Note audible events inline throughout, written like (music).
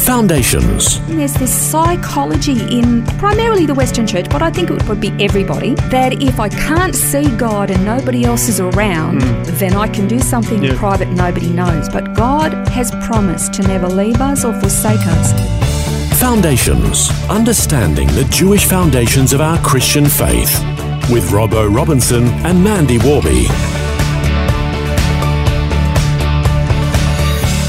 Foundations. There's this psychology in primarily the Western Church, but I think it would be everybody, that if I can't see God and nobody else is around, hmm. then I can do something Yeah. private nobody knows. But God has promised to never leave us or forsake us. Foundations. Understanding the Jewish foundations of our Christian faith. With Robbo Robinson and Mandy Warby.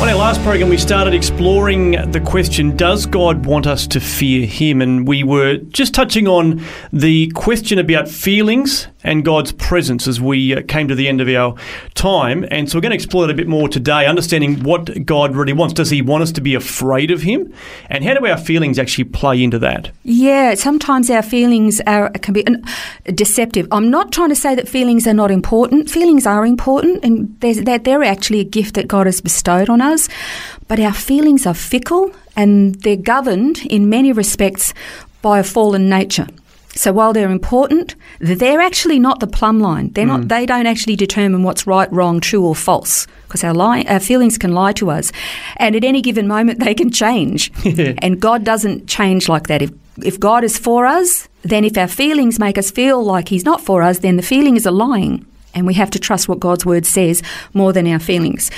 On our last program, we started exploring the question Does God want us to fear Him? And we were just touching on the question about feelings and God's presence as we uh, came to the end of our time. And so we're going to explore it a bit more today, understanding what God really wants. Does He want us to be afraid of Him? And how do our feelings actually play into that? Yeah, sometimes our feelings are can be uh, deceptive. I'm not trying to say that feelings are not important. Feelings are important, and that they're actually a gift that God has bestowed on us. But our feelings are fickle, and they're governed in many respects by a fallen nature. So while they're important, they're actually not the plumb line. They're not. Mm. They don't actually determine what's right, wrong, true, or false. Because our, our feelings can lie to us, and at any given moment they can change. (laughs) And God doesn't change like that. If if God is for us, then if our feelings make us feel like He's not for us, then the feeling is a lying, and we have to trust what God's word says more than our feelings.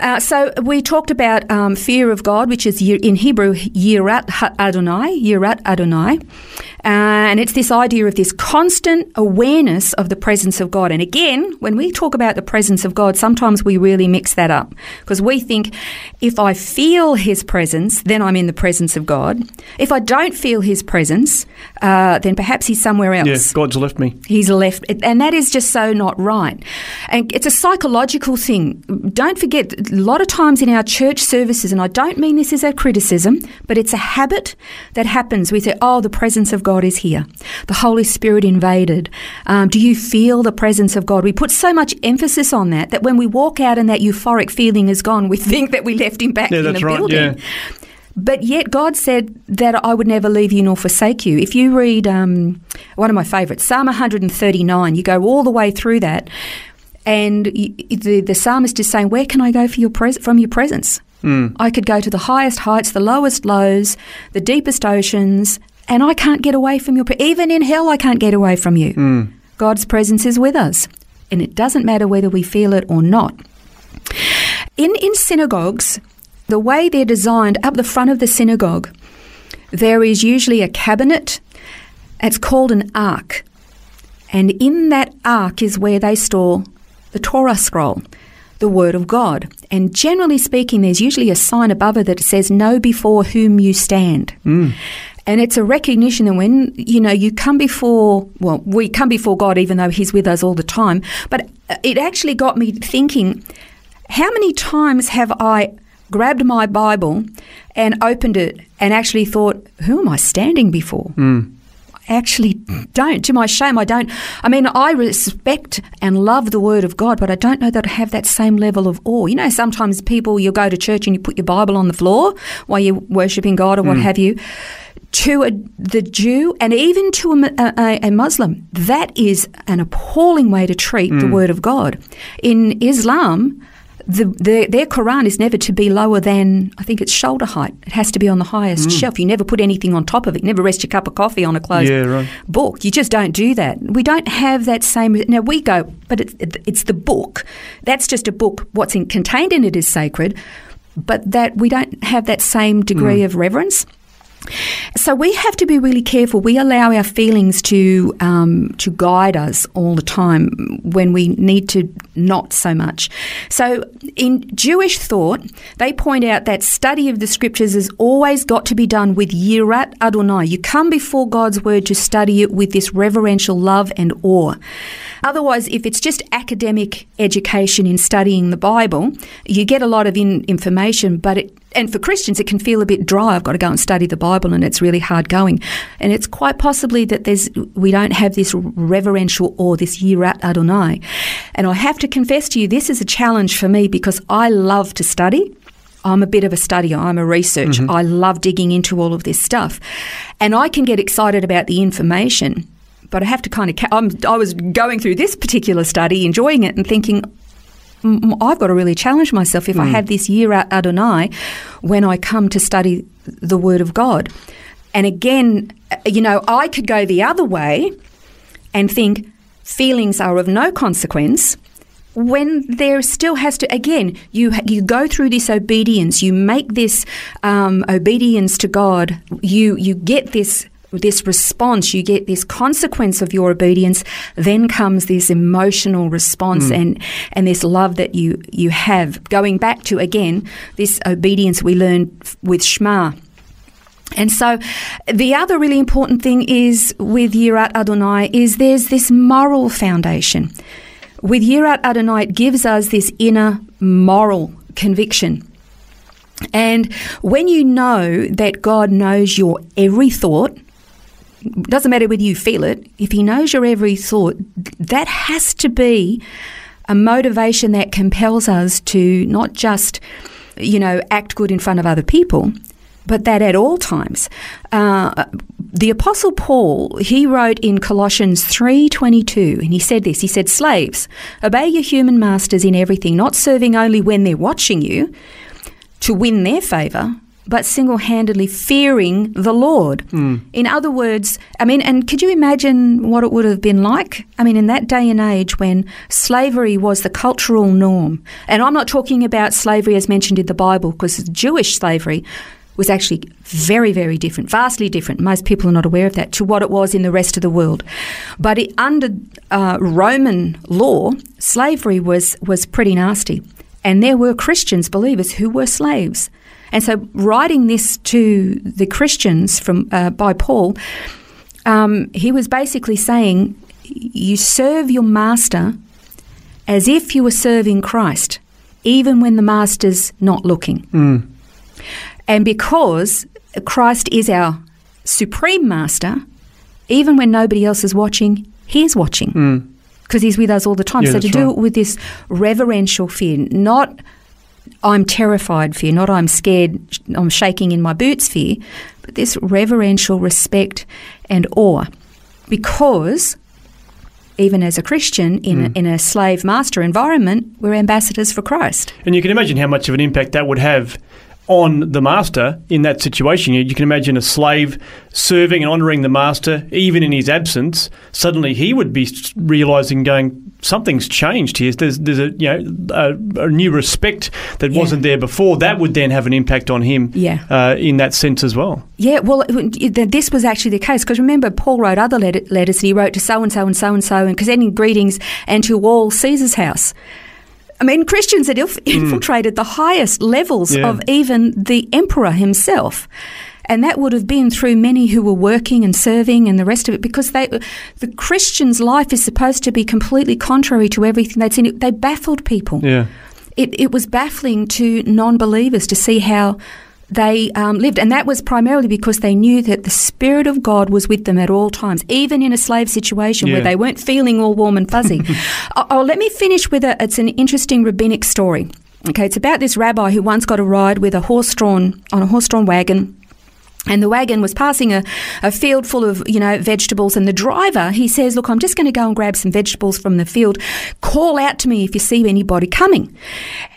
Uh, so we talked about um, fear of God, which is in Hebrew yirat Adonai, yirat Adonai, and it's this idea of this constant awareness of the presence of God. And again, when we talk about the presence of God, sometimes we really mix that up because we think if I feel His presence, then I'm in the presence of God. If I don't feel His presence, uh, then perhaps He's somewhere else. Yeah, God's left me. He's left, and that is just so not right. And it's a psychological thing. Don't forget, a lot of times in our church services, and I don't mean this as a criticism, but it's a habit that happens. We say, oh, the presence of God is here. The Holy Spirit invaded. Um, do you feel the presence of God? We put so much emphasis on that that when we walk out and that euphoric feeling is gone, we think that we left him back Yeah, in that's the right, building. yeah. But yet God said that I would never leave you nor forsake you. If you read um, one of my favourites, Psalm 139, you go all the way through that, and the, the psalmist is saying, "Where can I go for your pres- from your presence? Hmm. I could go to the highest heights, the lowest lows, the deepest oceans, and I can't get away from your. Pre- Even in hell, I can't get away from you. Hmm. God's presence is with us, and it doesn't matter whether we feel it or not." In in synagogues, the way they're designed up the front of the synagogue, there is usually a cabinet. It's called an ark. And in that ark is where they store the Torah scroll, the Word of God. And generally speaking, there's usually a sign above it that says, Know before whom you stand. Mm. And it's a recognition that when, you know, you come before, well, we come before God even though He's with us all the time. But uh, it actually got me thinking, how many times have I grabbed my Bible and opened it and actually thought, who am I standing before? I actually don't. To my shame, I don't. I mean, I respect and love the Word of God, but I don't know that I have that same level of awe. You know, sometimes people, you'll go to church and you put your Bible on the floor while you're worshipping God or what mm. have you. To a, the Jew and even to a, a, a- a Muslim, that is an appalling way to treat the mm. Word of God. In Islam, the, the, their Quran is never to be lower than, I think it's shoulder height. It has to be on the highest mm. shelf. You never put anything on top of it. You never rest your cup of coffee on a closed Yeah, right. book. You just don't do that. We don't have that same. Now we go, but it's, it's the book. That's just a book. What's in, contained in it is sacred, but that we don't have that same degree mm. of reverence. So we have to be really careful. We allow our feelings to um, to guide us all the time when we need to not so much. So in Jewish thought, they point out that study of the scriptures has always got to be done with yirat Adonai. You come before God's word to study it with this reverential love and awe. Otherwise, if it's just academic education in studying the Bible, you get a lot of in- information, but it and for Christians, it can feel a bit dry. I've got to go and study the Bible, and it's really hard going. And it's quite possibly that there's we don't have this reverential or this yirat Adonai. And I have to confess to you, this is a challenge for me because I love to study. I'm a bit of a studier. I'm a researcher. I love digging into all of this stuff, and I can get excited about the information. But I have to kind of. I'm, I was going through this particular study, enjoying it, and thinking, "Mm, I've got to really challenge myself if I have this yirat Adonai when I come to study the Word of God. And again, uh, you know, I could go the other way and think feelings are of no consequence when there still has to again you you go through this obedience. You make this um, obedience to God. You you get this this response you get this consequence of your obedience then comes this emotional response hmm. and and this love that you you have going back to again this obedience we learned with Shema and so, the other really important thing is with Yirat Adonai is there's this moral foundation. With Yirat Adonai, it gives us this inner moral conviction. And when you know that God knows your every thought, doesn't matter whether you feel it, if He knows your every thought, that has to be a motivation that compels us to not just, you know, act good in front of other people, but that at all times. Uh, the Apostle Paul, he wrote in Colossians 3.22, and he said this, he said, Slaves, obey your human masters in everything, not serving only when they're watching you to win their favour, but single-handedly fearing the Lord. In other words, I mean, and could you imagine what it would have been like? I mean, in that day and age when slavery was the cultural norm, and I'm not talking about slavery as mentioned in the Bible, because Jewish slavery was actually very, very different, vastly different. Most people are not aware of that to what it was in the rest of the world. But it, under uh, Roman law, slavery was was pretty nasty, and there were Christians, believers, who were slaves. And so, writing this to the Christians from uh, by Paul, um, he was basically saying, "You serve your master as if you were serving Christ, even when the master's not looking." And because Christ is our supreme master, even when nobody else is watching, he is watching because he's with us all the time. Yeah, so to do right. it with this reverential fear, not I'm terrified fear, not I'm scared, I'm shaking in my boots fear, but this reverential respect and awe. Because even as a Christian in, a, mm. in a slave master environment, we're ambassadors for Christ. And you can imagine how much of an impact that would have on the master in that situation. You you can imagine a slave serving and honouring the master, even in his absence. Suddenly, he would be realising, going, "Something's changed here. There's, there's a you know a, a new respect that Yeah. wasn't there before." That would then have an impact on him, Yeah. uh, in that sense as well. Yeah, well, this was actually the case because remember, Paul wrote other letters and he wrote to so and so and so and so and presenting greetings and to all Caesar's house. I mean, Christians had inf- hmm. infiltrated the highest levels Yeah. of even the emperor himself. And that would have been through many who were working and serving and the rest of it because they, the Christian's life is supposed to be completely contrary to everything they'd seen. They baffled people Yeah. it, it was baffling to non believers to see how they um, lived. And that was primarily because they knew that the Spirit of God was with them at all times, even in a slave situation where they weren't feeling all warm and fuzzy. (laughs) oh, oh, let me finish with a, it's an interesting rabbinic story. Okay, it's about this rabbi who once got a ride with a horse drawn, on a horse drawn wagon and the wagon was passing a, a field full of, you know, vegetables. And the driver, he says, Look, I'm just going to go and grab some vegetables from the field. Call out to me if you see anybody coming.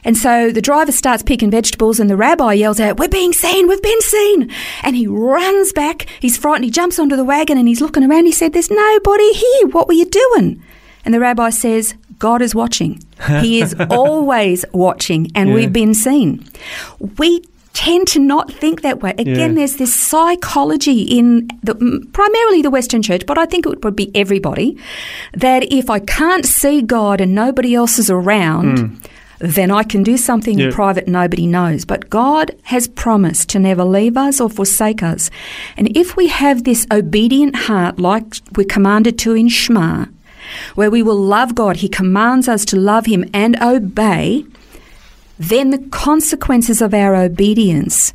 And so the driver starts picking vegetables, and the rabbi yells out, We're being seen, we've been seen. And he runs back. He's frightened. He jumps onto the wagon and he's looking around. He said, There's nobody here. What were you doing? And the rabbi says, God is watching. He is (laughs) always watching, and Yeah. we've been seen. We tend to not think that way. Again, Yeah. there's this psychology in the, primarily the Western Church, but I think it would be everybody, that if I can't see God and nobody else is around, hmm. then I can do something Yeah. in private nobody knows. But God has promised to never leave us or forsake us. And if we have this obedient heart, like we're commanded to in Shema, where we will love God, He commands us to love Him and obey then the consequences of our obedience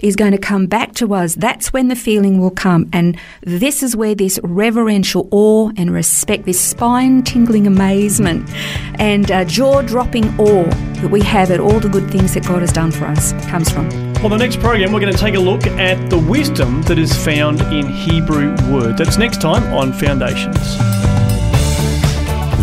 is going to come back to us. That's when the feeling will come. And this is where this reverential awe and respect, this spine tingling amazement and uh, jaw dropping awe that we have at all the good things that God has done for us comes from. On the next program, we're going to take a look at the wisdom that is found in Hebrew words. That's next time on Foundations.